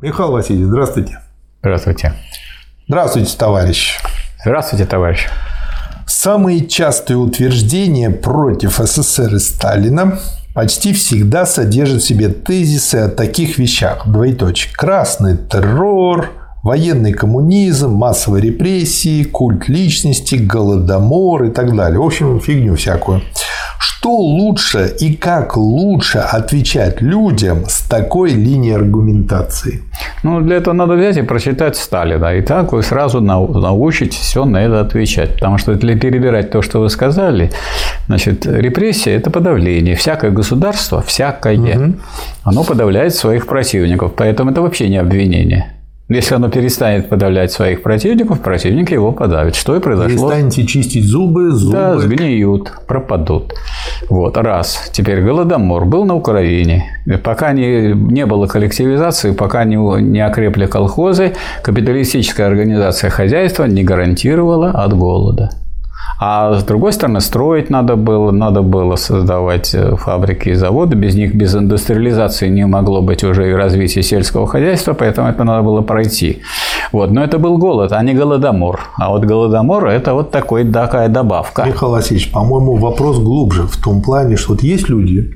Михаил Васильевич, здравствуйте. Здравствуйте. Здравствуйте, товарищ. Здравствуйте, товарищ. Самые частые утверждения против СССР и Сталина почти всегда содержат в себе тезисы о таких вещах. Двоеточие. Красный террор, военный коммунизм, массовые репрессии, культ личности, голодомор и так далее. В общем, фигню всякую. Что лучше и как лучше отвечать людям с такой линией аргументации? Ну, для этого надо взять и прочитать Сталина. И так вы сразу научитесь все на это отвечать. Потому что если перебирать то, что вы сказали, значит, репрессия – это подавление. Всякое государство, всякое, угу. оно подавляет своих противников. Поэтому это вообще не обвинение. Если оно перестанет подавлять своих противников, противники его подавят. Что и произошло. Перестанете чистить зубы, зубы. Да, сгниют, пропадут. Вот, раз. Теперь Голодомор был на Украине. Пока не, не было коллективизации, пока не, не окрепли колхозы, капиталистическая организация хозяйства не гарантировала от голода. А с другой стороны, строить надо было, надо было создавать э, фабрики и заводы. Без них, без индустриализации не могло быть уже и развития сельского хозяйства, поэтому это надо было пройти. Вот. Но это был голод, а не голодомор. А вот голодомор – это вот такой, такая добавка. Михаил Васильевич, по-моему, вопрос глубже в том плане, что вот есть люди,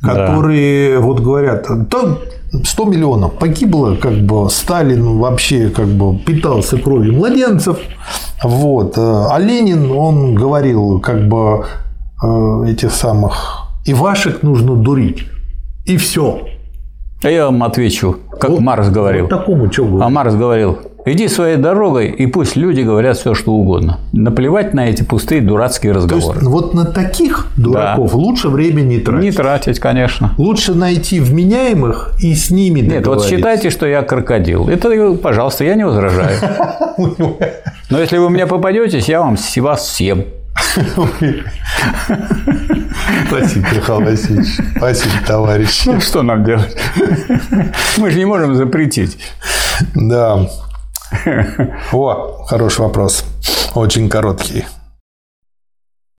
которые да. вот говорят, да, 100 миллионов погибло, как бы Сталин вообще как бы питался кровью младенцев, вот, а Ленин, он говорил, как бы э, этих самых, и ваших нужно дурить, и все. А я вам отвечу, как вот, Марс говорил. Вот такому что? А Марс говорил, иди своей дорогой, и пусть люди говорят все, что угодно. Наплевать на эти пустые дурацкие разговоры. То есть, вот на таких дураков да. лучше время не тратить. Не тратить, конечно. Лучше найти вменяемых и с ними Нет, вот считайте, что я крокодил. Это, пожалуйста, я не возражаю. Но если вы мне попадетесь, я вам вас съем. Спасибо, Михаил Васильевич. Спасибо, товарищ. Ну, что нам делать? Мы же не можем запретить. Да. О, хороший вопрос. Очень короткий.